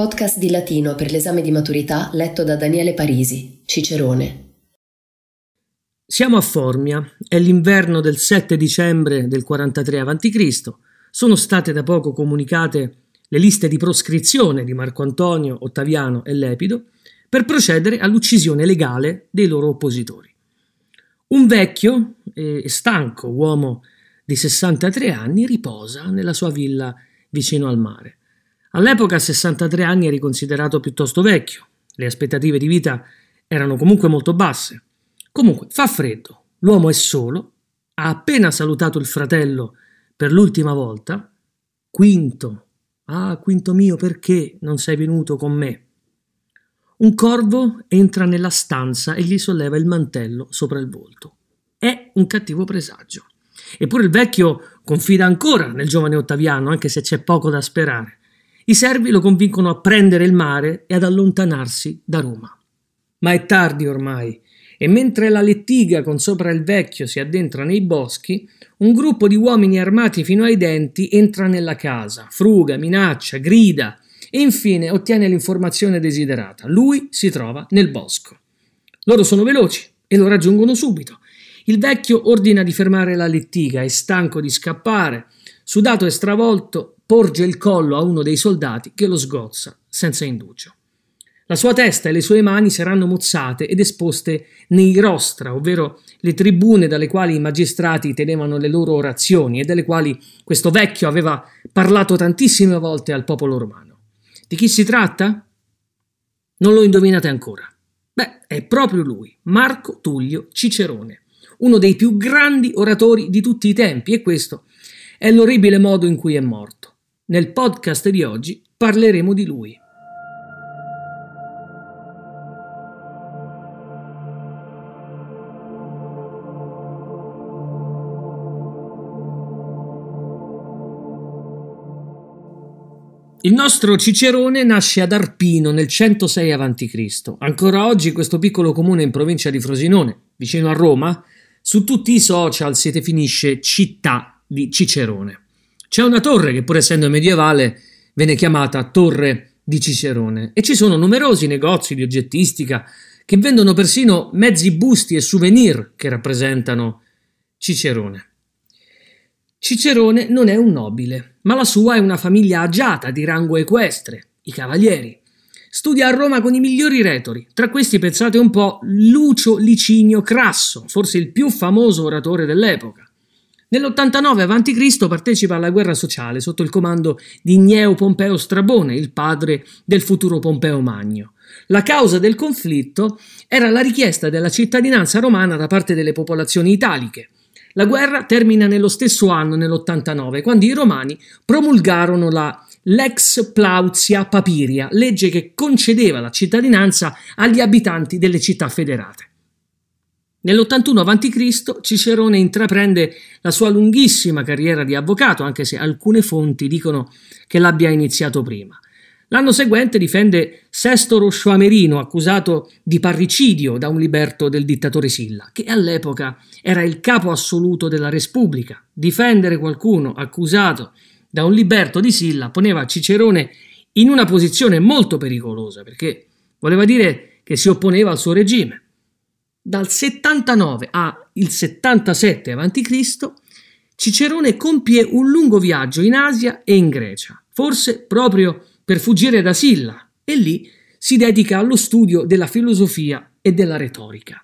Podcast di latino per l'esame di maturità letto da Daniele Parisi, Cicerone. Siamo a Formia, è l'inverno del 7 dicembre del 43 a.C., sono state da poco comunicate le liste di proscrizione di Marco Antonio, Ottaviano e Lepido per procedere all'uccisione legale dei loro oppositori. Un vecchio e stanco uomo di 63 anni riposa nella sua villa vicino al mare. All'epoca a 63 anni eri considerato piuttosto vecchio, le aspettative di vita erano comunque molto basse. Comunque fa freddo, l'uomo è solo, ha appena salutato il fratello per l'ultima volta. Quinto, ah, quinto mio, perché non sei venuto con me? Un corvo entra nella stanza e gli solleva il mantello sopra il volto. È un cattivo presagio. Eppure il vecchio confida ancora nel giovane Ottaviano, anche se c'è poco da sperare. I servi lo convincono a prendere il mare e ad allontanarsi da Roma. Ma è tardi ormai, e mentre la lettiga con sopra il vecchio si addentra nei boschi, un gruppo di uomini armati fino ai denti entra nella casa, fruga, minaccia, grida e infine ottiene l'informazione desiderata. Lui si trova nel bosco. Loro sono veloci e lo raggiungono subito. Il vecchio ordina di fermare la lettiga e stanco di scappare, sudato e stravolto, porge il collo a uno dei soldati che lo sgozza senza indugio. La sua testa e le sue mani saranno mozzate ed esposte nei rostra, ovvero le tribune dalle quali i magistrati tenevano le loro orazioni e delle quali questo vecchio aveva parlato tantissime volte al popolo romano. Di chi si tratta? Non lo indovinate ancora. Beh, è proprio lui, Marco Tullio Cicerone, uno dei più grandi oratori di tutti i tempi e questo è l'orribile modo in cui è morto. Nel podcast di oggi parleremo di lui. Il nostro Cicerone nasce ad Arpino nel 106 a.C. Ancora oggi questo piccolo comune in provincia di Frosinone, vicino a Roma, su tutti i social si definisce città di Cicerone. C'è una torre che pur essendo medievale venne chiamata Torre di Cicerone e ci sono numerosi negozi di oggettistica che vendono persino mezzi busti e souvenir che rappresentano Cicerone. Cicerone non è un nobile, ma la sua è una famiglia agiata di rango equestre, i cavalieri. Studia a Roma con i migliori retori, tra questi pensate un po' Lucio Licinio Crasso, forse il più famoso oratore dell'epoca. Nell'89 a.C. partecipa alla guerra sociale sotto il comando di Gneo Pompeo Strabone, il padre del futuro Pompeo Magno. La causa del conflitto era la richiesta della cittadinanza romana da parte delle popolazioni italiche. La guerra termina nello stesso anno, nell'89, quando i romani promulgarono la Lex Plautia Papiria, legge che concedeva la cittadinanza agli abitanti delle città federate. Nell'81 a.C. Cicerone intraprende la sua lunghissima carriera di avvocato, anche se alcune fonti dicono che l'abbia iniziato prima. L'anno seguente difende Sesto Roscio accusato di parricidio da un liberto del dittatore Silla, che all'epoca era il capo assoluto della Repubblica. Difendere qualcuno accusato da un liberto di Silla poneva Cicerone in una posizione molto pericolosa, perché voleva dire che si opponeva al suo regime. Dal 79 al 77 a.C. Cicerone compie un lungo viaggio in Asia e in Grecia, forse proprio per fuggire da Silla, e lì si dedica allo studio della filosofia e della retorica.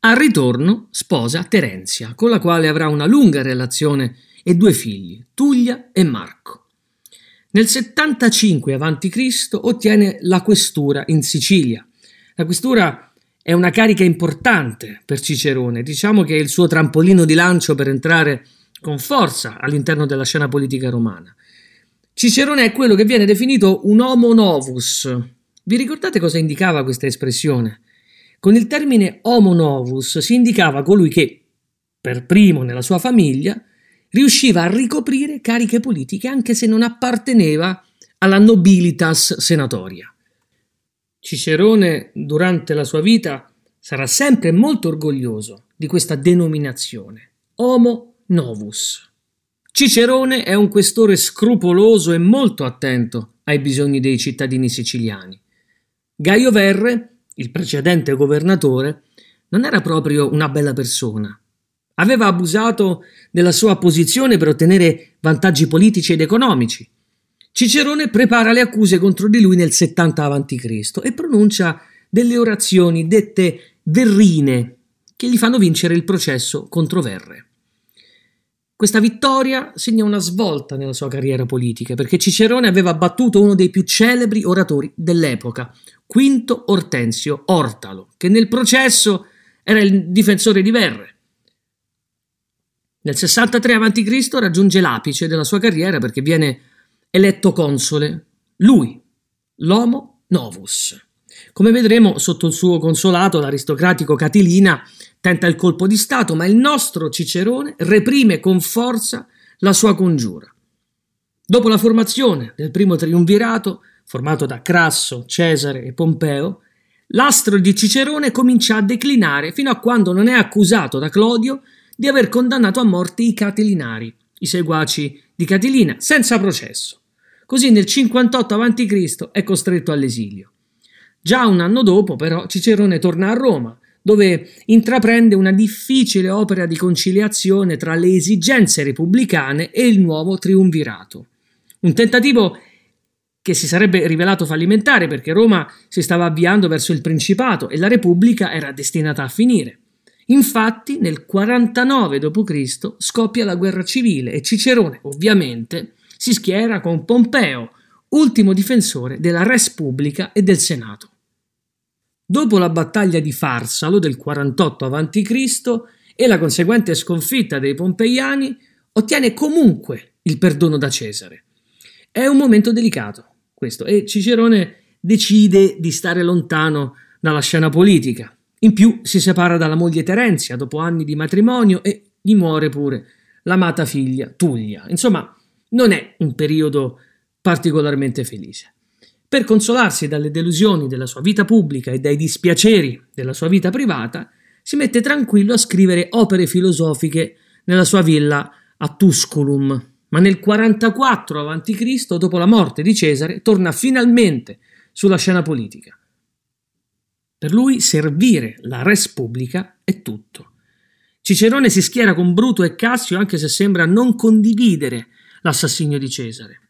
Al ritorno sposa Terenzia, con la quale avrà una lunga relazione e due figli, Tullia e Marco. Nel 75 a.C. ottiene la questura in Sicilia. La questura è una carica importante per Cicerone, diciamo che è il suo trampolino di lancio per entrare con forza all'interno della scena politica romana. Cicerone è quello che viene definito un homo novus. Vi ricordate cosa indicava questa espressione? Con il termine homo novus si indicava colui che, per primo nella sua famiglia, riusciva a ricoprire cariche politiche anche se non apparteneva alla nobilitas senatoria. Cicerone, durante la sua vita, sarà sempre molto orgoglioso di questa denominazione, Homo novus. Cicerone è un questore scrupoloso e molto attento ai bisogni dei cittadini siciliani. Gaio Verre, il precedente governatore, non era proprio una bella persona. Aveva abusato della sua posizione per ottenere vantaggi politici ed economici. Cicerone prepara le accuse contro di lui nel 70 a.C. e pronuncia delle orazioni dette verrine che gli fanno vincere il processo contro Verre. Questa vittoria segna una svolta nella sua carriera politica, perché Cicerone aveva battuto uno dei più celebri oratori dell'epoca, Quinto Ortensio Ortalo, che nel processo era il difensore di Verre. Nel 63 a.C. raggiunge l'apice della sua carriera perché viene eletto console, lui, l'Homo Novus. Come vedremo, sotto il suo consolato, l'aristocratico Catilina tenta il colpo di Stato, ma il nostro Cicerone reprime con forza la sua congiura. Dopo la formazione del primo triumvirato, formato da Crasso, Cesare e Pompeo, l'astro di Cicerone comincia a declinare fino a quando non è accusato da Clodio di aver condannato a morte i Catilinari, i seguaci di Catilina, senza processo. Così nel 58 a.C. è costretto all'esilio. Già un anno dopo, però, Cicerone torna a Roma, dove intraprende una difficile opera di conciliazione tra le esigenze repubblicane e il nuovo triumvirato. Un tentativo che si sarebbe rivelato fallimentare perché Roma si stava avviando verso il Principato e la Repubblica era destinata a finire. Infatti, nel 49 d.C. scoppia la guerra civile e Cicerone, ovviamente, si schiera con Pompeo, ultimo difensore della res pubblica e del Senato. Dopo la battaglia di Farsalo del 48 a.C. e la conseguente sconfitta dei Pompeiani, ottiene comunque il perdono da Cesare. È un momento delicato questo e Cicerone decide di stare lontano dalla scena politica. In più si separa dalla moglie Terenzia dopo anni di matrimonio e gli muore pure l'amata figlia Tullia. Insomma, non è un periodo particolarmente felice. Per consolarsi dalle delusioni della sua vita pubblica e dai dispiaceri della sua vita privata, si mette tranquillo a scrivere opere filosofiche nella sua villa a Tusculum. Ma nel 44 a.C., dopo la morte di Cesare, torna finalmente sulla scena politica. Per lui servire la res pubblica è tutto. Cicerone si schiera con Bruto e Cassio anche se sembra non condividere l'assassinio di Cesare.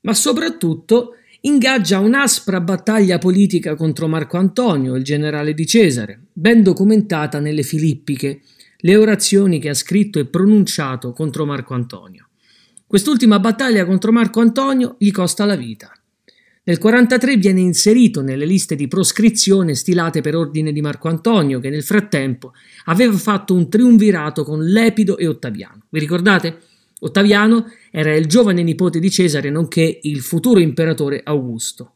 Ma soprattutto ingaggia un'aspra battaglia politica contro Marco Antonio, il generale di Cesare, ben documentata nelle Filippiche, le orazioni che ha scritto e pronunciato contro Marco Antonio. Quest'ultima battaglia contro Marco Antonio gli costa la vita. Nel 43 viene inserito nelle liste di proscrizione stilate per ordine di Marco Antonio, che nel frattempo aveva fatto un triumvirato con Lepido e Ottaviano. Vi ricordate? Ottaviano era il giovane nipote di Cesare, nonché il futuro imperatore Augusto.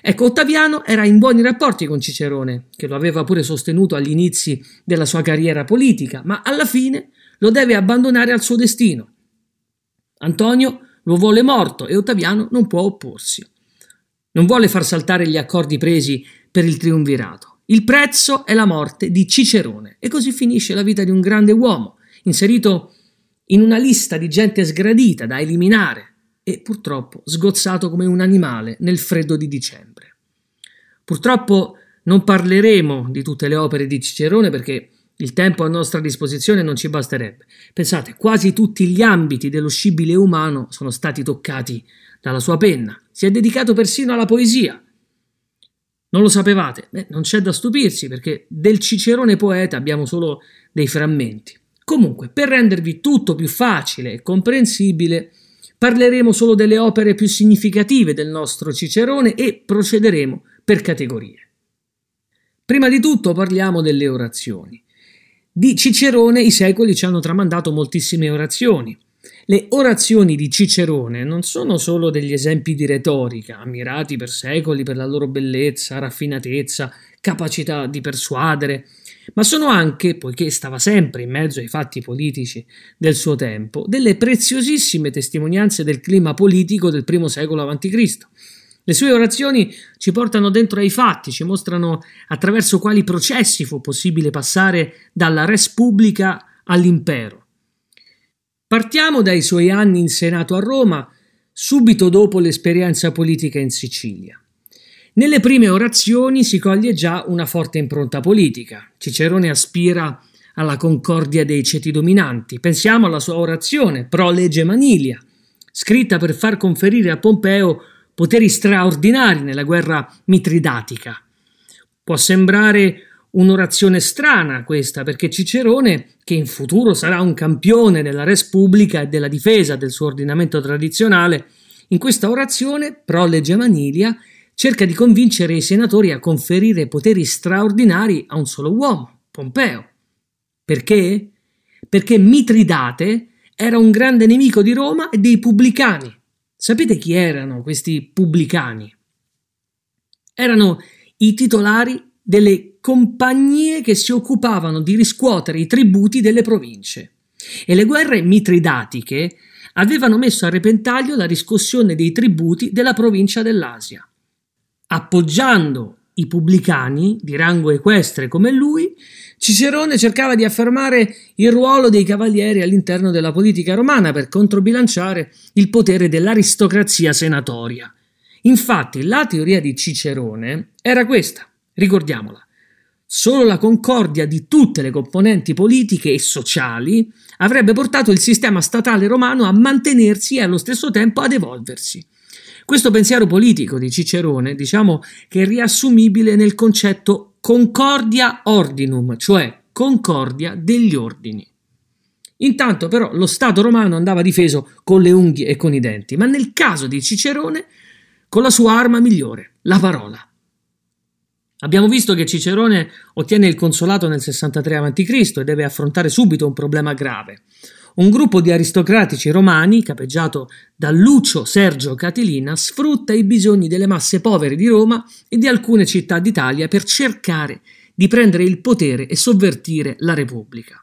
Ecco, Ottaviano era in buoni rapporti con Cicerone, che lo aveva pure sostenuto agli inizi della sua carriera politica, ma alla fine lo deve abbandonare al suo destino. Antonio lo vuole morto e Ottaviano non può opporsi. Non vuole far saltare gli accordi presi per il triumvirato. Il prezzo è la morte di Cicerone e così finisce la vita di un grande uomo, inserito in una lista di gente sgradita da eliminare e purtroppo sgozzato come un animale nel freddo di dicembre. Purtroppo non parleremo di tutte le opere di Cicerone perché il tempo a nostra disposizione non ci basterebbe. Pensate, quasi tutti gli ambiti dello scibile umano sono stati toccati dalla sua penna. Si è dedicato persino alla poesia. Non lo sapevate? Beh, non c'è da stupirsi perché del Cicerone poeta abbiamo solo dei frammenti. Comunque, per rendervi tutto più facile e comprensibile, parleremo solo delle opere più significative del nostro Cicerone e procederemo per categorie. Prima di tutto parliamo delle orazioni. Di Cicerone i secoli ci hanno tramandato moltissime orazioni. Le orazioni di Cicerone non sono solo degli esempi di retorica, ammirati per secoli per la loro bellezza, raffinatezza, capacità di persuadere, ma sono anche, poiché stava sempre in mezzo ai fatti politici del suo tempo, delle preziosissime testimonianze del clima politico del primo secolo a.C. Le sue orazioni ci portano dentro ai fatti, ci mostrano attraverso quali processi fu possibile passare dalla res pubblica all'impero. Partiamo dai suoi anni in Senato a Roma, subito dopo l'esperienza politica in Sicilia. Nelle prime orazioni si coglie già una forte impronta politica. Cicerone aspira alla concordia dei ceti dominanti. Pensiamo alla sua orazione pro legge Manilia, scritta per far conferire a Pompeo poteri straordinari nella guerra mitridatica. Può sembrare un'orazione strana questa, perché Cicerone, che in futuro sarà un campione della res pubblica e della difesa del suo ordinamento tradizionale, in questa orazione, pro legge Manilia, cerca di convincere i senatori a conferire poteri straordinari a un solo uomo, Pompeo. Perché? Perché Mitridate era un grande nemico di Roma e dei pubblicani. Sapete chi erano questi pubblicani? Erano i titolari delle compagnie che si occupavano di riscuotere i tributi delle province. E le guerre mitridatiche avevano messo a repentaglio la riscossione dei tributi della provincia dell'Asia appoggiando i pubblicani di rango equestre come lui, Cicerone cercava di affermare il ruolo dei cavalieri all'interno della politica romana per controbilanciare il potere dell'aristocrazia senatoria. Infatti, la teoria di Cicerone era questa, ricordiamola. Solo la concordia di tutte le componenti politiche e sociali avrebbe portato il sistema statale romano a mantenersi e allo stesso tempo ad evolversi. Questo pensiero politico di Cicerone diciamo che è riassumibile nel concetto concordia ordinum, cioè concordia degli ordini. Intanto però lo Stato romano andava difeso con le unghie e con i denti, ma nel caso di Cicerone con la sua arma migliore, la parola. Abbiamo visto che Cicerone ottiene il consolato nel 63 a.C. e deve affrontare subito un problema grave, un gruppo di aristocratici romani, capeggiato da Lucio Sergio Catilina, sfrutta i bisogni delle masse povere di Roma e di alcune città d'Italia per cercare di prendere il potere e sovvertire la Repubblica.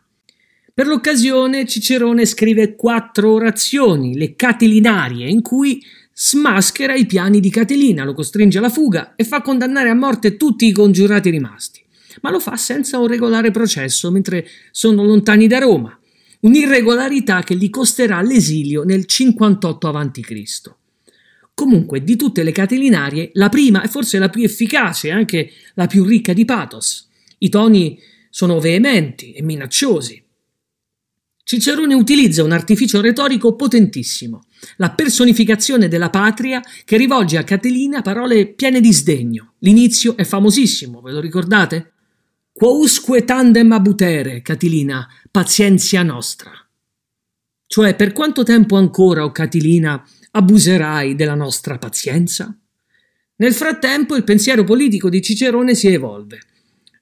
Per l'occasione Cicerone scrive quattro orazioni, le Catilinarie, in cui smaschera i piani di Catilina, lo costringe alla fuga e fa condannare a morte tutti i congiurati rimasti. Ma lo fa senza un regolare processo mentre sono lontani da Roma un'irregolarità che gli costerà l'esilio nel 58 a.C. Comunque, di tutte le catilinarie, la prima è forse la più efficace e anche la più ricca di pathos. I toni sono veementi e minacciosi. Cicerone utilizza un artificio retorico potentissimo, la personificazione della patria che rivolge a Catilina parole piene di sdegno. L'inizio è famosissimo, ve lo ricordate? Quousque tandem abutere, Catilina, pazienzia nostra. Cioè, per quanto tempo ancora, o oh Catilina, abuserai della nostra pazienza? Nel frattempo il pensiero politico di Cicerone si evolve.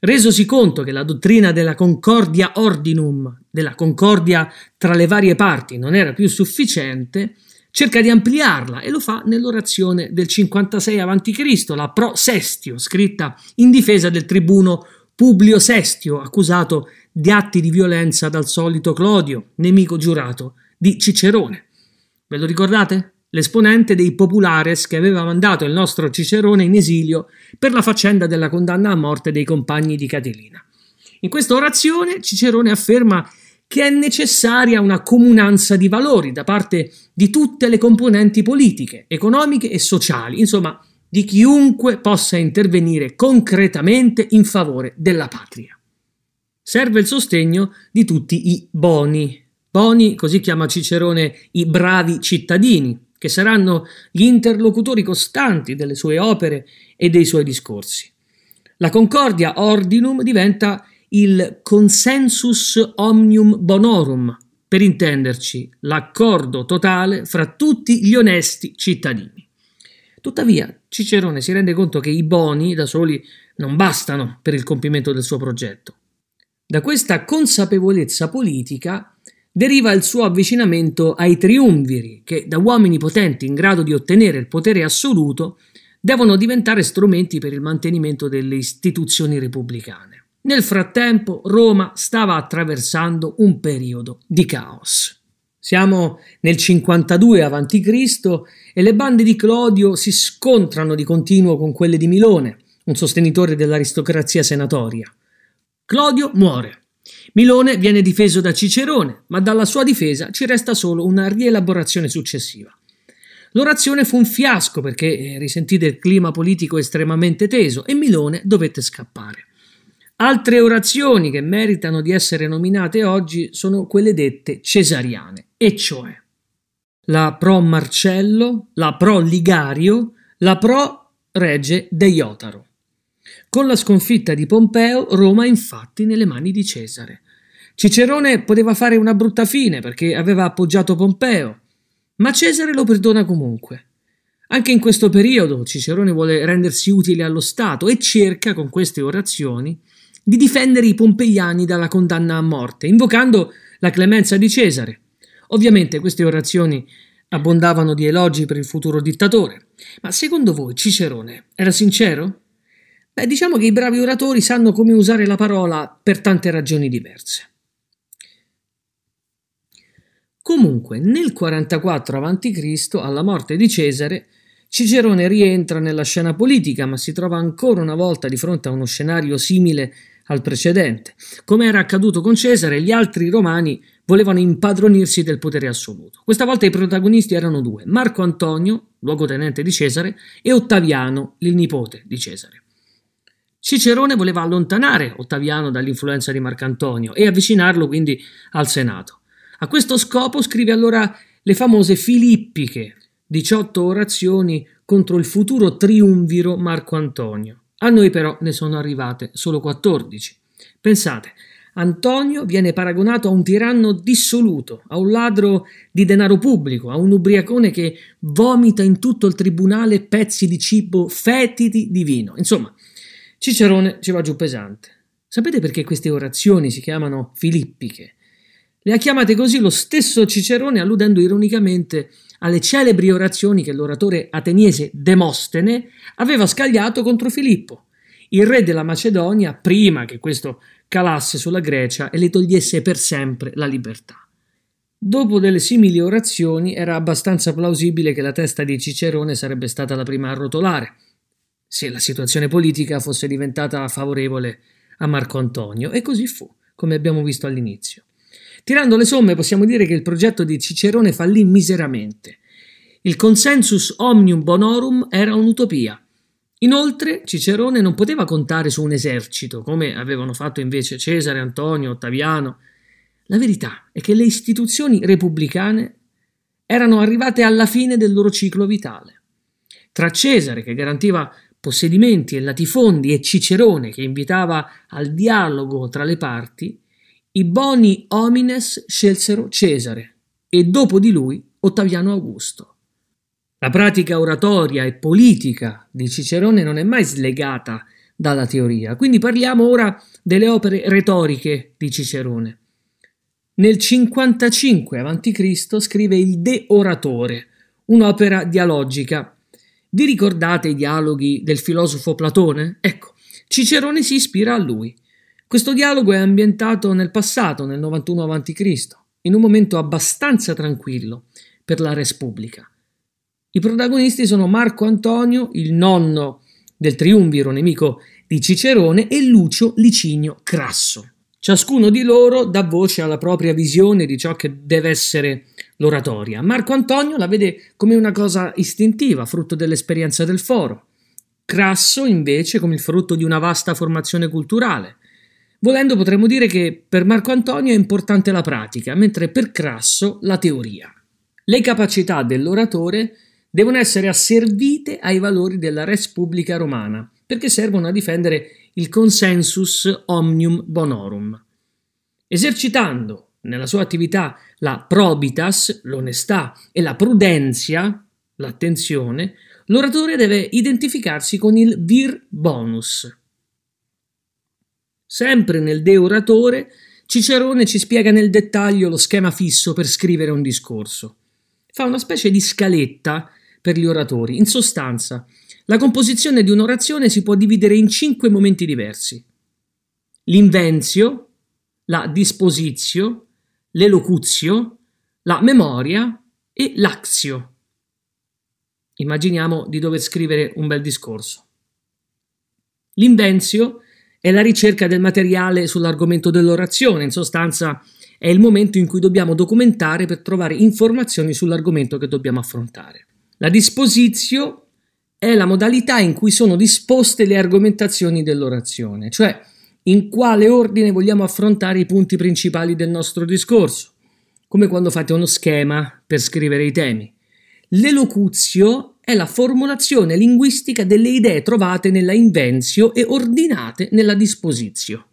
Resosi conto che la dottrina della concordia ordinum, della concordia tra le varie parti, non era più sufficiente, cerca di ampliarla e lo fa nell'orazione del 56 a.C., la Pro Sestio, scritta in difesa del tribuno Publio Sestio, accusato di atti di violenza dal solito Clodio, nemico giurato di Cicerone. Ve lo ricordate? L'esponente dei populares che aveva mandato il nostro Cicerone in esilio per la faccenda della condanna a morte dei compagni di Catilina. In questa orazione Cicerone afferma che è necessaria una comunanza di valori da parte di tutte le componenti politiche, economiche e sociali, insomma di chiunque possa intervenire concretamente in favore della patria. Serve il sostegno di tutti i boni. Boni, così chiama Cicerone i bravi cittadini, che saranno gli interlocutori costanti delle sue opere e dei suoi discorsi. La concordia ordinum diventa il consensus omnium bonorum, per intenderci l'accordo totale fra tutti gli onesti cittadini. Tuttavia, Cicerone si rende conto che i boni da soli non bastano per il compimento del suo progetto. Da questa consapevolezza politica deriva il suo avvicinamento ai triumviri, che da uomini potenti in grado di ottenere il potere assoluto devono diventare strumenti per il mantenimento delle istituzioni repubblicane. Nel frattempo Roma stava attraversando un periodo di caos. Siamo nel 52 a.C. e le bande di Clodio si scontrano di continuo con quelle di Milone, un sostenitore dell'aristocrazia senatoria. Clodio muore. Milone viene difeso da Cicerone, ma dalla sua difesa ci resta solo una rielaborazione successiva. L'orazione fu un fiasco perché eh, risentì del clima politico estremamente teso e Milone dovette scappare. Altre orazioni che meritano di essere nominate oggi sono quelle dette cesariane, e cioè la pro Marcello, la pro Ligario, la pro Regge Deiotaro. Con la sconfitta di Pompeo, Roma infatti nelle mani di Cesare. Cicerone poteva fare una brutta fine perché aveva appoggiato Pompeo, ma Cesare lo perdona comunque. Anche in questo periodo Cicerone vuole rendersi utile allo Stato e cerca, con queste orazioni, di difendere i pompeiani dalla condanna a morte, invocando la clemenza di Cesare. Ovviamente queste orazioni abbondavano di elogi per il futuro dittatore. Ma secondo voi Cicerone era sincero? Beh, diciamo che i bravi oratori sanno come usare la parola per tante ragioni diverse. Comunque, nel 44 a.C., alla morte di Cesare, Cicerone rientra nella scena politica, ma si trova ancora una volta di fronte a uno scenario simile al precedente. Come era accaduto con Cesare, gli altri romani volevano impadronirsi del potere assoluto. Questa volta i protagonisti erano due, Marco Antonio, luogotenente di Cesare, e Ottaviano, il nipote di Cesare. Cicerone voleva allontanare Ottaviano dall'influenza di Marco Antonio e avvicinarlo quindi al Senato. A questo scopo scrive allora le famose Filippiche, 18 orazioni contro il futuro triumviro Marco Antonio. A noi però ne sono arrivate solo 14. Pensate, Antonio viene paragonato a un tiranno dissoluto, a un ladro di denaro pubblico, a un ubriacone che vomita in tutto il tribunale pezzi di cibo fetidi di vino. Insomma, Cicerone ci va giù pesante. Sapete perché queste orazioni si chiamano filippiche? Le ha chiamate così lo stesso Cicerone alludendo ironicamente alle celebri orazioni che l'oratore ateniese Demostene aveva scagliato contro Filippo, il re della Macedonia, prima che questo calasse sulla Grecia e le togliesse per sempre la libertà. Dopo delle simili orazioni era abbastanza plausibile che la testa di Cicerone sarebbe stata la prima a rotolare, se la situazione politica fosse diventata favorevole a Marco Antonio, e così fu, come abbiamo visto all'inizio. Tirando le somme possiamo dire che il progetto di Cicerone fallì miseramente. Il consensus omnium bonorum era un'utopia. Inoltre Cicerone non poteva contare su un esercito, come avevano fatto invece Cesare, Antonio, Ottaviano. La verità è che le istituzioni repubblicane erano arrivate alla fine del loro ciclo vitale. Tra Cesare, che garantiva possedimenti e latifondi, e Cicerone, che invitava al dialogo tra le parti, i boni homines scelsero Cesare e dopo di lui Ottaviano Augusto. La pratica oratoria e politica di Cicerone non è mai slegata dalla teoria, quindi parliamo ora delle opere retoriche di Cicerone. Nel 55 a.C. scrive il De Oratore, un'opera dialogica. Vi ricordate i dialoghi del filosofo Platone? Ecco, Cicerone si ispira a lui. Questo dialogo è ambientato nel passato, nel 91 a.C., in un momento abbastanza tranquillo per la Res Pubblica. I protagonisti sono Marco Antonio, il nonno del triumviro nemico di Cicerone, e Lucio Licinio Crasso. Ciascuno di loro dà voce alla propria visione di ciò che deve essere l'oratoria. Marco Antonio la vede come una cosa istintiva, frutto dell'esperienza del foro. Crasso, invece, come il frutto di una vasta formazione culturale. Volendo potremmo dire che per Marco Antonio è importante la pratica, mentre per Crasso la teoria. Le capacità dell'oratore devono essere asservite ai valori della res pubblica romana, perché servono a difendere il consensus omnium bonorum. Esercitando nella sua attività la probitas, l'onestà, e la prudenzia, l'attenzione, l'oratore deve identificarsi con il vir bonus, Sempre nel De Oratore, Cicerone ci spiega nel dettaglio lo schema fisso per scrivere un discorso. Fa una specie di scaletta per gli oratori. In sostanza, la composizione di un'orazione si può dividere in cinque momenti diversi. L'invenzio, la disposizio, l'elocuzio, la memoria e l'axio. Immaginiamo di dover scrivere un bel discorso. L'invenzio è la ricerca del materiale sull'argomento dell'orazione, in sostanza è il momento in cui dobbiamo documentare per trovare informazioni sull'argomento che dobbiamo affrontare. La disposizio è la modalità in cui sono disposte le argomentazioni dell'orazione, cioè in quale ordine vogliamo affrontare i punti principali del nostro discorso, come quando fate uno schema per scrivere i temi. L'elocuzio è la formulazione linguistica delle idee trovate nella invenzio e ordinate nella disposizio.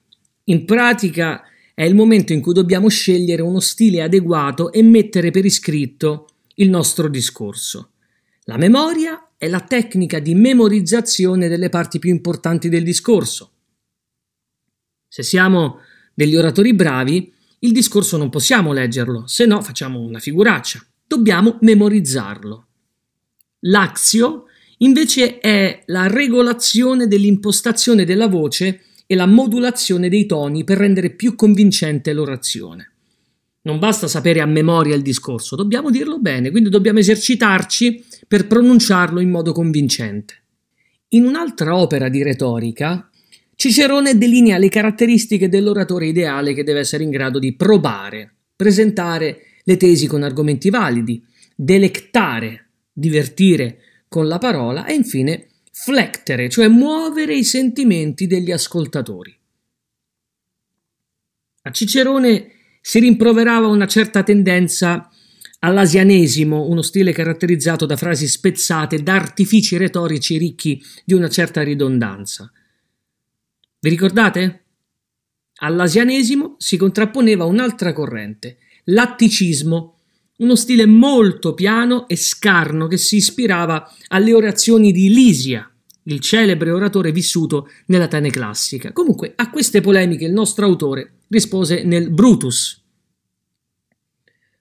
In pratica è il momento in cui dobbiamo scegliere uno stile adeguato e mettere per iscritto il nostro discorso. La memoria è la tecnica di memorizzazione delle parti più importanti del discorso. Se siamo degli oratori bravi, il discorso non possiamo leggerlo, se no facciamo una figuraccia. Dobbiamo memorizzarlo. L'axio invece è la regolazione dell'impostazione della voce e la modulazione dei toni per rendere più convincente l'orazione. Non basta sapere a memoria il discorso, dobbiamo dirlo bene, quindi dobbiamo esercitarci per pronunciarlo in modo convincente. In un'altra opera di retorica, Cicerone delinea le caratteristiche dell'oratore ideale che deve essere in grado di probare, presentare le tesi con argomenti validi, delectare divertire con la parola e infine flectere, cioè muovere i sentimenti degli ascoltatori. A Cicerone si rimproverava una certa tendenza all'asianesimo, uno stile caratterizzato da frasi spezzate, da artifici retorici ricchi di una certa ridondanza. Vi ricordate? All'asianesimo si contrapponeva un'altra corrente, l'atticismo, uno stile molto piano e scarno che si ispirava alle orazioni di Lisia, il celebre oratore vissuto nell'Atene classica. Comunque, a queste polemiche il nostro autore rispose nel Brutus.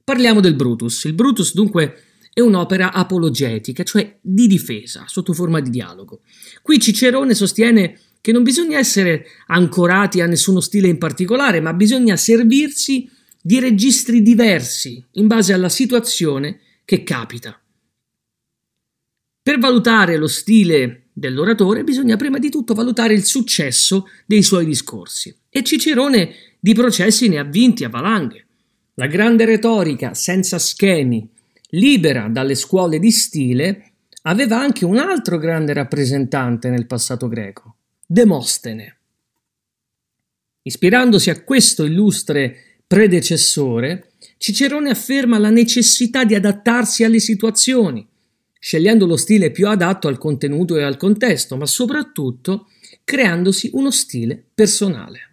Parliamo del Brutus. Il Brutus, dunque, è un'opera apologetica, cioè di difesa, sotto forma di dialogo. Qui Cicerone sostiene che non bisogna essere ancorati a nessuno stile in particolare, ma bisogna servirsi di registri diversi in base alla situazione che capita. Per valutare lo stile dell'oratore bisogna prima di tutto valutare il successo dei suoi discorsi e Cicerone di processi ne ha vinti a valanghe. La grande retorica senza schemi, libera dalle scuole di stile, aveva anche un altro grande rappresentante nel passato greco, Demostene. Ispirandosi a questo illustre predecessore, Cicerone afferma la necessità di adattarsi alle situazioni, scegliendo lo stile più adatto al contenuto e al contesto, ma soprattutto creandosi uno stile personale.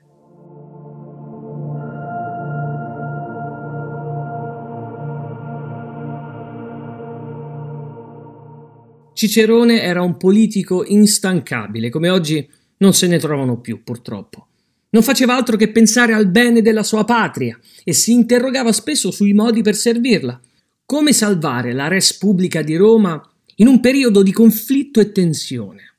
Cicerone era un politico instancabile, come oggi non se ne trovano più, purtroppo. Non faceva altro che pensare al bene della sua patria e si interrogava spesso sui modi per servirla. Come salvare la res pubblica di Roma in un periodo di conflitto e tensione?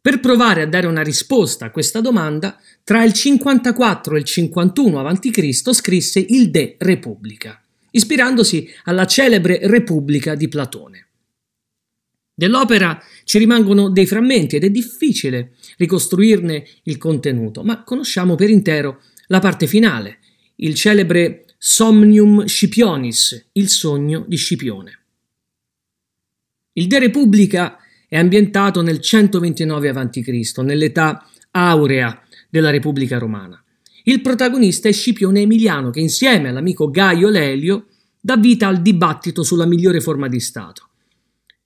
Per provare a dare una risposta a questa domanda, tra il 54 e il 51 a.C. scrisse il De Repubblica, ispirandosi alla celebre Repubblica di Platone. Dell'opera ci rimangono dei frammenti ed è difficile ricostruirne il contenuto, ma conosciamo per intero la parte finale, il celebre Somnium Scipionis, il sogno di Scipione. Il De Repubblica è ambientato nel 129 a.C., nell'età aurea della Repubblica Romana. Il protagonista è Scipione Emiliano che insieme all'amico Gaio Lelio dà vita al dibattito sulla migliore forma di Stato.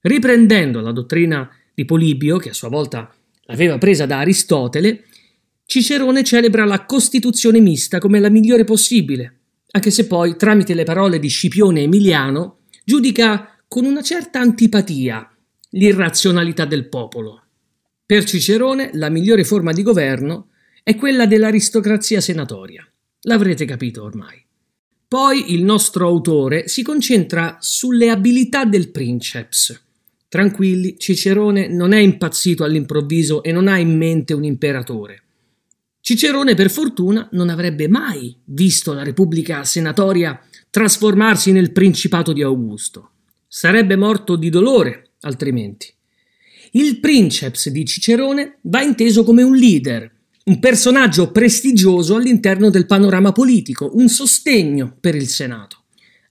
Riprendendo la dottrina di Polibio, che a sua volta l'aveva presa da Aristotele, Cicerone celebra la Costituzione mista come la migliore possibile, anche se poi, tramite le parole di Scipione Emiliano, giudica con una certa antipatia l'irrazionalità del popolo. Per Cicerone la migliore forma di governo è quella dell'aristocrazia senatoria. L'avrete capito ormai. Poi il nostro autore si concentra sulle abilità del princeps. Tranquilli, Cicerone non è impazzito all'improvviso e non ha in mente un imperatore. Cicerone, per fortuna, non avrebbe mai visto la Repubblica Senatoria trasformarsi nel Principato di Augusto. Sarebbe morto di dolore, altrimenti. Il princeps di Cicerone va inteso come un leader, un personaggio prestigioso all'interno del panorama politico, un sostegno per il Senato.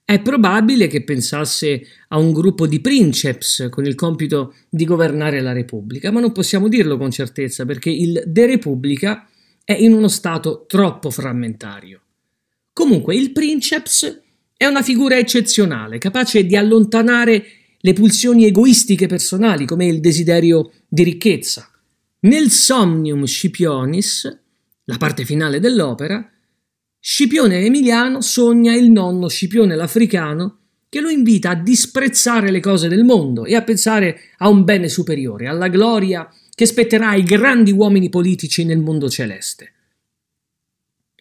È probabile che pensasse a un gruppo di princeps con il compito di governare la Repubblica, ma non possiamo dirlo con certezza perché il De Repubblica è in uno stato troppo frammentario. Comunque il princeps è una figura eccezionale, capace di allontanare le pulsioni egoistiche personali come il desiderio di ricchezza. Nel Somnium Scipionis, la parte finale dell'opera, Scipione Emiliano sogna il nonno Scipione l'Africano che lo invita a disprezzare le cose del mondo e a pensare a un bene superiore, alla gloria che spetterà ai grandi uomini politici nel mondo celeste.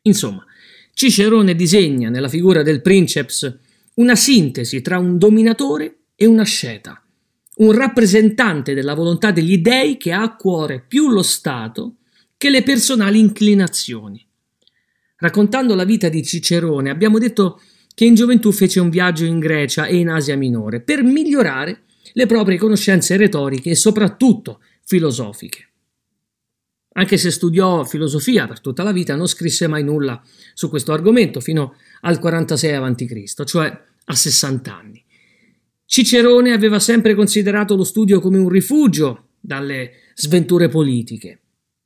Insomma, Cicerone disegna nella figura del princeps una sintesi tra un dominatore e una sceta, un rappresentante della volontà degli dei che ha a cuore più lo Stato che le personali inclinazioni. Raccontando la vita di Cicerone abbiamo detto che in gioventù fece un viaggio in Grecia e in Asia Minore per migliorare le proprie conoscenze retoriche e soprattutto filosofiche. Anche se studiò filosofia per tutta la vita, non scrisse mai nulla su questo argomento fino al 46 a.C., cioè a 60 anni. Cicerone aveva sempre considerato lo studio come un rifugio dalle sventure politiche,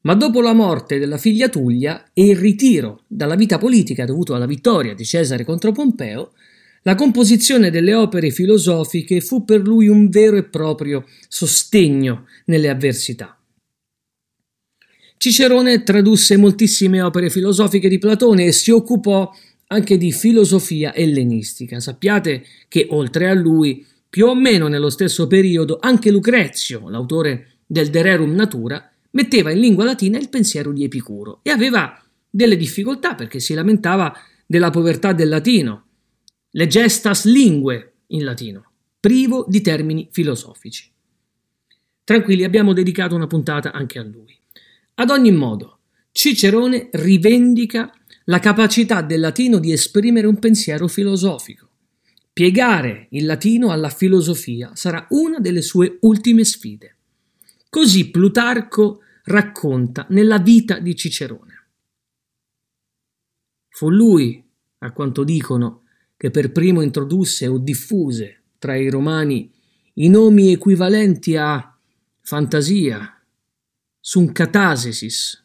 ma dopo la morte della figlia Tullia e il ritiro dalla vita politica dovuto alla vittoria di Cesare contro Pompeo, la composizione delle opere filosofiche fu per lui un vero e proprio sostegno nelle avversità. Cicerone tradusse moltissime opere filosofiche di Platone e si occupò anche di filosofia ellenistica. Sappiate che oltre a lui, più o meno nello stesso periodo, anche Lucrezio, l'autore del De Rerum Natura, metteva in lingua latina il pensiero di Epicuro e aveva delle difficoltà perché si lamentava della povertà del latino, le gestas lingue in latino, privo di termini filosofici. Tranquilli, abbiamo dedicato una puntata anche a lui. Ad ogni modo, Cicerone rivendica la capacità del latino di esprimere un pensiero filosofico. Piegare il latino alla filosofia sarà una delle sue ultime sfide. Così Plutarco racconta nella vita di Cicerone. Fu lui, a quanto dicono, che per primo introdusse o diffuse tra i romani i nomi equivalenti a fantasia, Suncatasesis,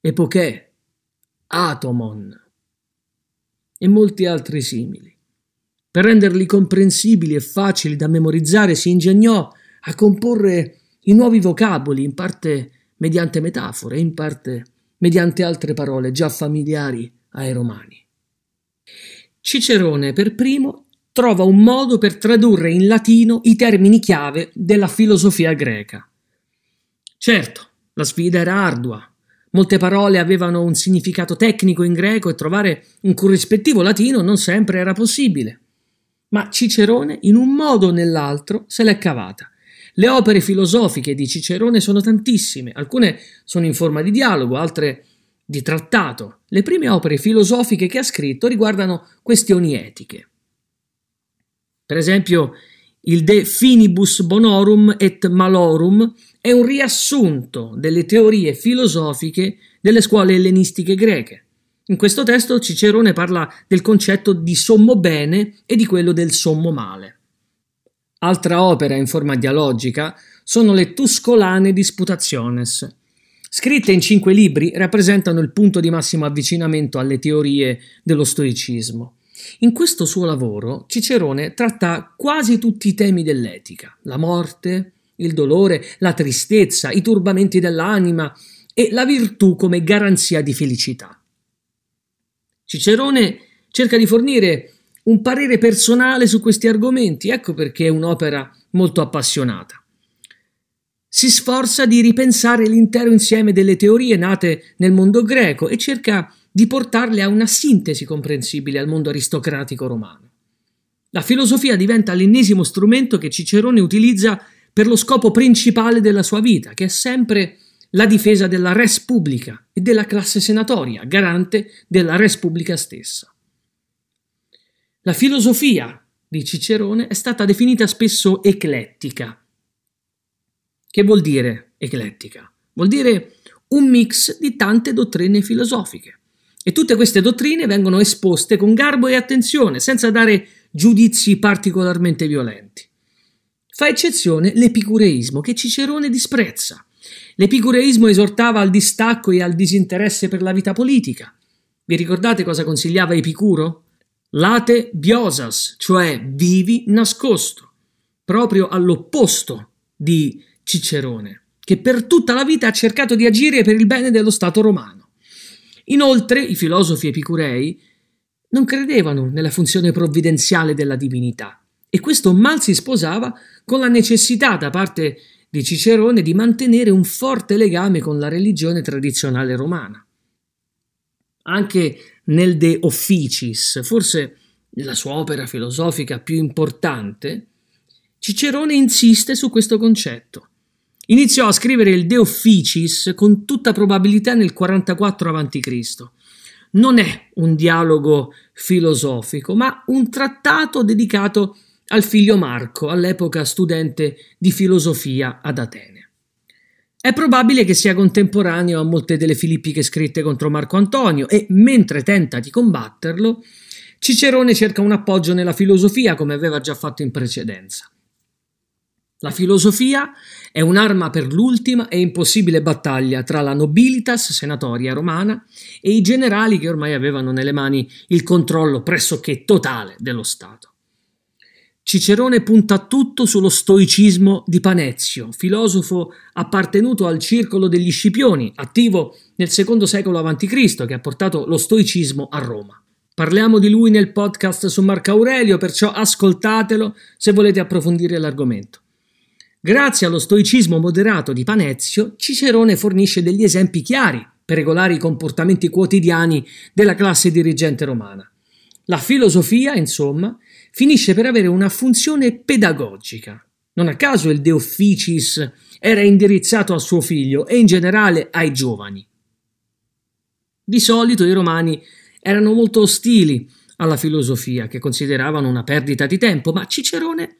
Epoché, Atomon e molti altri simili. Per renderli comprensibili e facili da memorizzare si ingegnò a comporre i nuovi vocaboli, in parte mediante metafore, in parte mediante altre parole già familiari ai romani. Cicerone per primo trova un modo per tradurre in latino i termini chiave della filosofia greca. Certo, la sfida era ardua. Molte parole avevano un significato tecnico in greco e trovare un corrispettivo latino non sempre era possibile. Ma Cicerone, in un modo o nell'altro, se l'è cavata. Le opere filosofiche di Cicerone sono tantissime, alcune sono in forma di dialogo, altre di trattato. Le prime opere filosofiche che ha scritto riguardano questioni etiche. Per esempio, il De Finibus Bonorum et Malorum è un riassunto delle teorie filosofiche delle scuole ellenistiche greche. In questo testo Cicerone parla del concetto di sommo bene e di quello del sommo male. Altra opera in forma dialogica sono le Tuscolane Disputationes. Scritte in cinque libri, rappresentano il punto di massimo avvicinamento alle teorie dello stoicismo. In questo suo lavoro Cicerone tratta quasi tutti i temi dell'etica, la morte, il dolore, la tristezza, i turbamenti dell'anima e la virtù come garanzia di felicità. Cicerone cerca di fornire un parere personale su questi argomenti, ecco perché è un'opera molto appassionata. si sforza di ripensare l'intero insieme delle teorie nate nel mondo greco e cerca di portarle a una sintesi comprensibile al mondo aristocratico romano. La filosofia diventa l'ennesimo strumento che Cicerone utilizza per lo scopo principale della sua vita, che è sempre la difesa della res pubblica e della classe senatoria, garante della res pubblica stessa. La filosofia di Cicerone è stata definita spesso eclettica. Che vuol dire eclettica? Vuol dire un mix di tante dottrine filosofiche. E tutte queste dottrine vengono esposte con garbo e attenzione, senza dare giudizi particolarmente violenti. Fa eccezione l'epicureismo che Cicerone disprezza. L'epicureismo esortava al distacco e al disinteresse per la vita politica. Vi ricordate cosa consigliava Epicuro? Late biosas, cioè vivi nascosto, proprio all'opposto di Cicerone, che per tutta la vita ha cercato di agire per il bene dello Stato romano. Inoltre, i filosofi epicurei non credevano nella funzione provvidenziale della divinità e questo mal si sposava con la necessità da parte di Cicerone di mantenere un forte legame con la religione tradizionale romana. Anche nel De Officis, forse la sua opera filosofica più importante, Cicerone insiste su questo concetto. Iniziò a scrivere il De Officis con tutta probabilità nel 44 a.C. Non è un dialogo filosofico, ma un trattato dedicato al figlio Marco, all'epoca studente di filosofia ad Atene. È probabile che sia contemporaneo a molte delle filippiche scritte contro Marco Antonio e, mentre tenta di combatterlo, Cicerone cerca un appoggio nella filosofia come aveva già fatto in precedenza. La filosofia è un'arma per l'ultima e impossibile battaglia tra la nobilitas senatoria romana e i generali che ormai avevano nelle mani il controllo pressoché totale dello Stato. Cicerone punta tutto sullo stoicismo di Panezio, filosofo appartenuto al circolo degli Scipioni, attivo nel secondo secolo a.C., che ha portato lo stoicismo a Roma. Parliamo di lui nel podcast su Marco Aurelio, perciò ascoltatelo se volete approfondire l'argomento. Grazie allo stoicismo moderato di Panezio, Cicerone fornisce degli esempi chiari per regolare i comportamenti quotidiani della classe dirigente romana. La filosofia, insomma, finisce per avere una funzione pedagogica. Non a caso il De Officis era indirizzato a suo figlio e in generale ai giovani. Di solito i romani erano molto ostili alla filosofia, che consideravano una perdita di tempo, ma Cicerone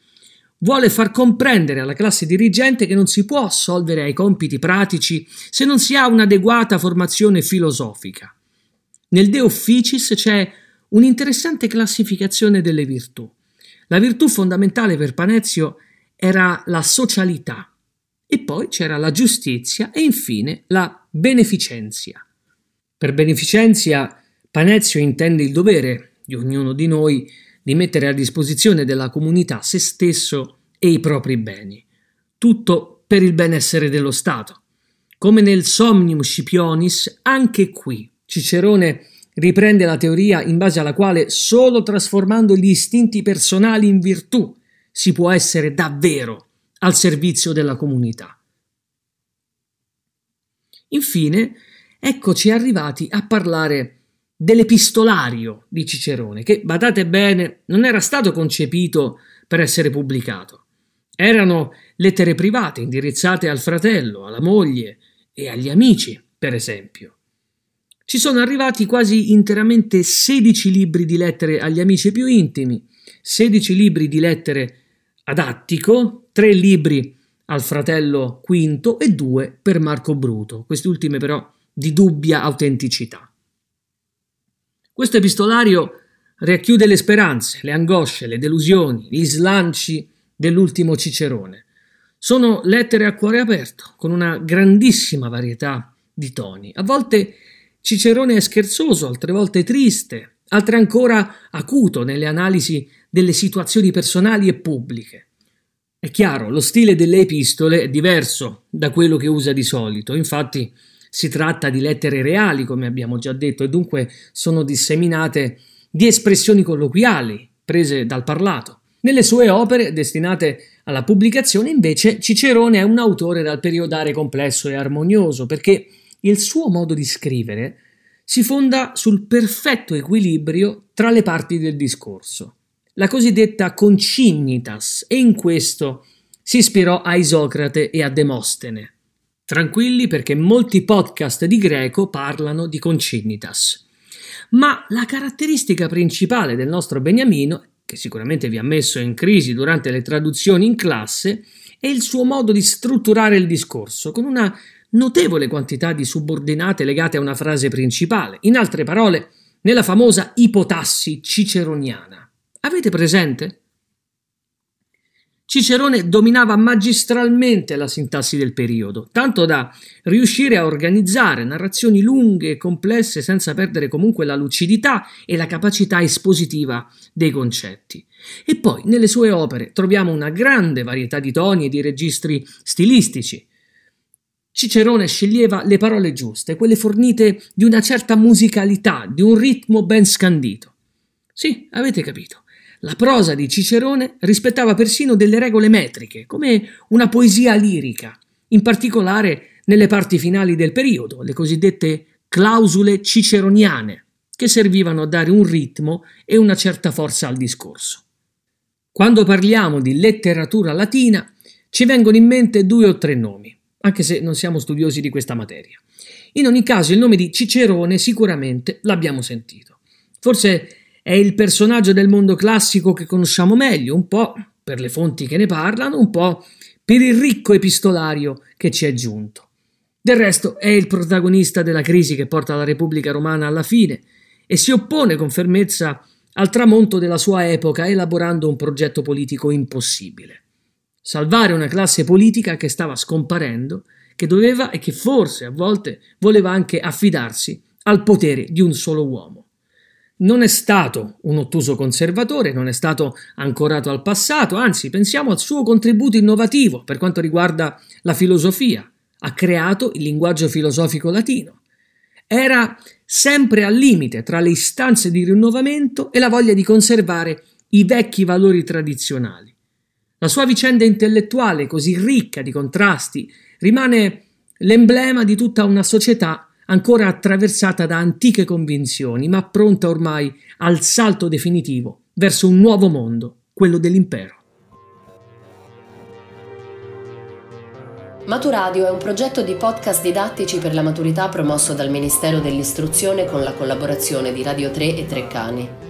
vuole far comprendere alla classe dirigente che non si può assolvere ai compiti pratici se non si ha un'adeguata formazione filosofica. Nel De Officis c'è un'interessante classificazione delle virtù. La virtù fondamentale per Panezio era la socialità e poi c'era la giustizia e infine la beneficenzia. Per beneficenzia Panezio intende il dovere di ognuno di noi di mettere a disposizione della comunità se stesso e i propri beni, tutto per il benessere dello Stato. Come nel Somnium Scipionis, anche qui Cicerone riprende la teoria in base alla quale solo trasformando gli istinti personali in virtù si può essere davvero al servizio della comunità. Infine, eccoci arrivati a parlare dell'epistolario di Cicerone, che, badate bene, non era stato concepito per essere pubblicato. Erano lettere private indirizzate al fratello, alla moglie e agli amici, per esempio. Ci sono arrivati quasi interamente 16 libri di lettere agli amici più intimi, 16 libri di lettere ad Attico, 3 libri al fratello Quinto e 2 per Marco Bruto, questi ultimi però di dubbia autenticità. Questo epistolario racchiude le speranze, le angosce, le delusioni, gli slanci dell'ultimo Cicerone. Sono lettere a cuore aperto, con una grandissima varietà di toni, a volte Cicerone è scherzoso, altre volte triste, altre ancora acuto nelle analisi delle situazioni personali e pubbliche. È chiaro, lo stile delle epistole è diverso da quello che usa di solito, infatti si tratta di lettere reali, come abbiamo già detto, e dunque sono disseminate di espressioni colloquiali, prese dal parlato. Nelle sue opere destinate alla pubblicazione, invece, Cicerone è un autore dal periodare complesso e armonioso, perché il suo modo di scrivere si fonda sul perfetto equilibrio tra le parti del discorso, la cosiddetta concignitas, e in questo si ispirò a Isocrate e a Demostene. Tranquilli perché molti podcast di greco parlano di concignitas. Ma la caratteristica principale del nostro Beniamino, che sicuramente vi ha messo in crisi durante le traduzioni in classe, è il suo modo di strutturare il discorso, con una notevole quantità di subordinate legate a una frase principale, in altre parole, nella famosa ipotassi ciceroniana. Avete presente? Cicerone dominava magistralmente la sintassi del periodo, tanto da riuscire a organizzare narrazioni lunghe e complesse senza perdere comunque la lucidità e la capacità espositiva dei concetti. E poi nelle sue opere troviamo una grande varietà di toni e di registri stilistici. Cicerone sceglieva le parole giuste, quelle fornite di una certa musicalità, di un ritmo ben scandito. Sì, avete capito. La prosa di Cicerone rispettava persino delle regole metriche, come una poesia lirica, in particolare nelle parti finali del periodo, le cosiddette clausule ciceroniane, che servivano a dare un ritmo e una certa forza al discorso. Quando parliamo di letteratura latina, ci vengono in mente due o tre nomi, anche se non siamo studiosi di questa materia. In ogni caso, il nome di Cicerone sicuramente l'abbiamo sentito. Forse è il personaggio del mondo classico che conosciamo meglio, un po' per le fonti che ne parlano, un po' per il ricco epistolario che ci è giunto. Del resto è il protagonista della crisi che porta la Repubblica Romana alla fine e si oppone con fermezza al tramonto della sua epoca elaborando un progetto politico impossibile. Salvare una classe politica che stava scomparendo, che doveva e che forse a volte voleva anche affidarsi al potere di un solo uomo non è stato un ottuso conservatore, non è stato ancorato al passato, anzi pensiamo al suo contributo innovativo per quanto riguarda la filosofia. Ha creato il linguaggio filosofico latino. Era sempre al limite tra le istanze di rinnovamento e la voglia di conservare i vecchi valori tradizionali. La sua vicenda intellettuale, così ricca di contrasti, rimane l'emblema di tutta una società ancora attraversata da antiche convinzioni, ma pronta ormai al salto definitivo verso un nuovo mondo, quello dell'impero. Maturadio è un progetto di podcast didattici per la maturità promosso dal Ministero dell'Istruzione con la collaborazione di Radio 3 e Treccani.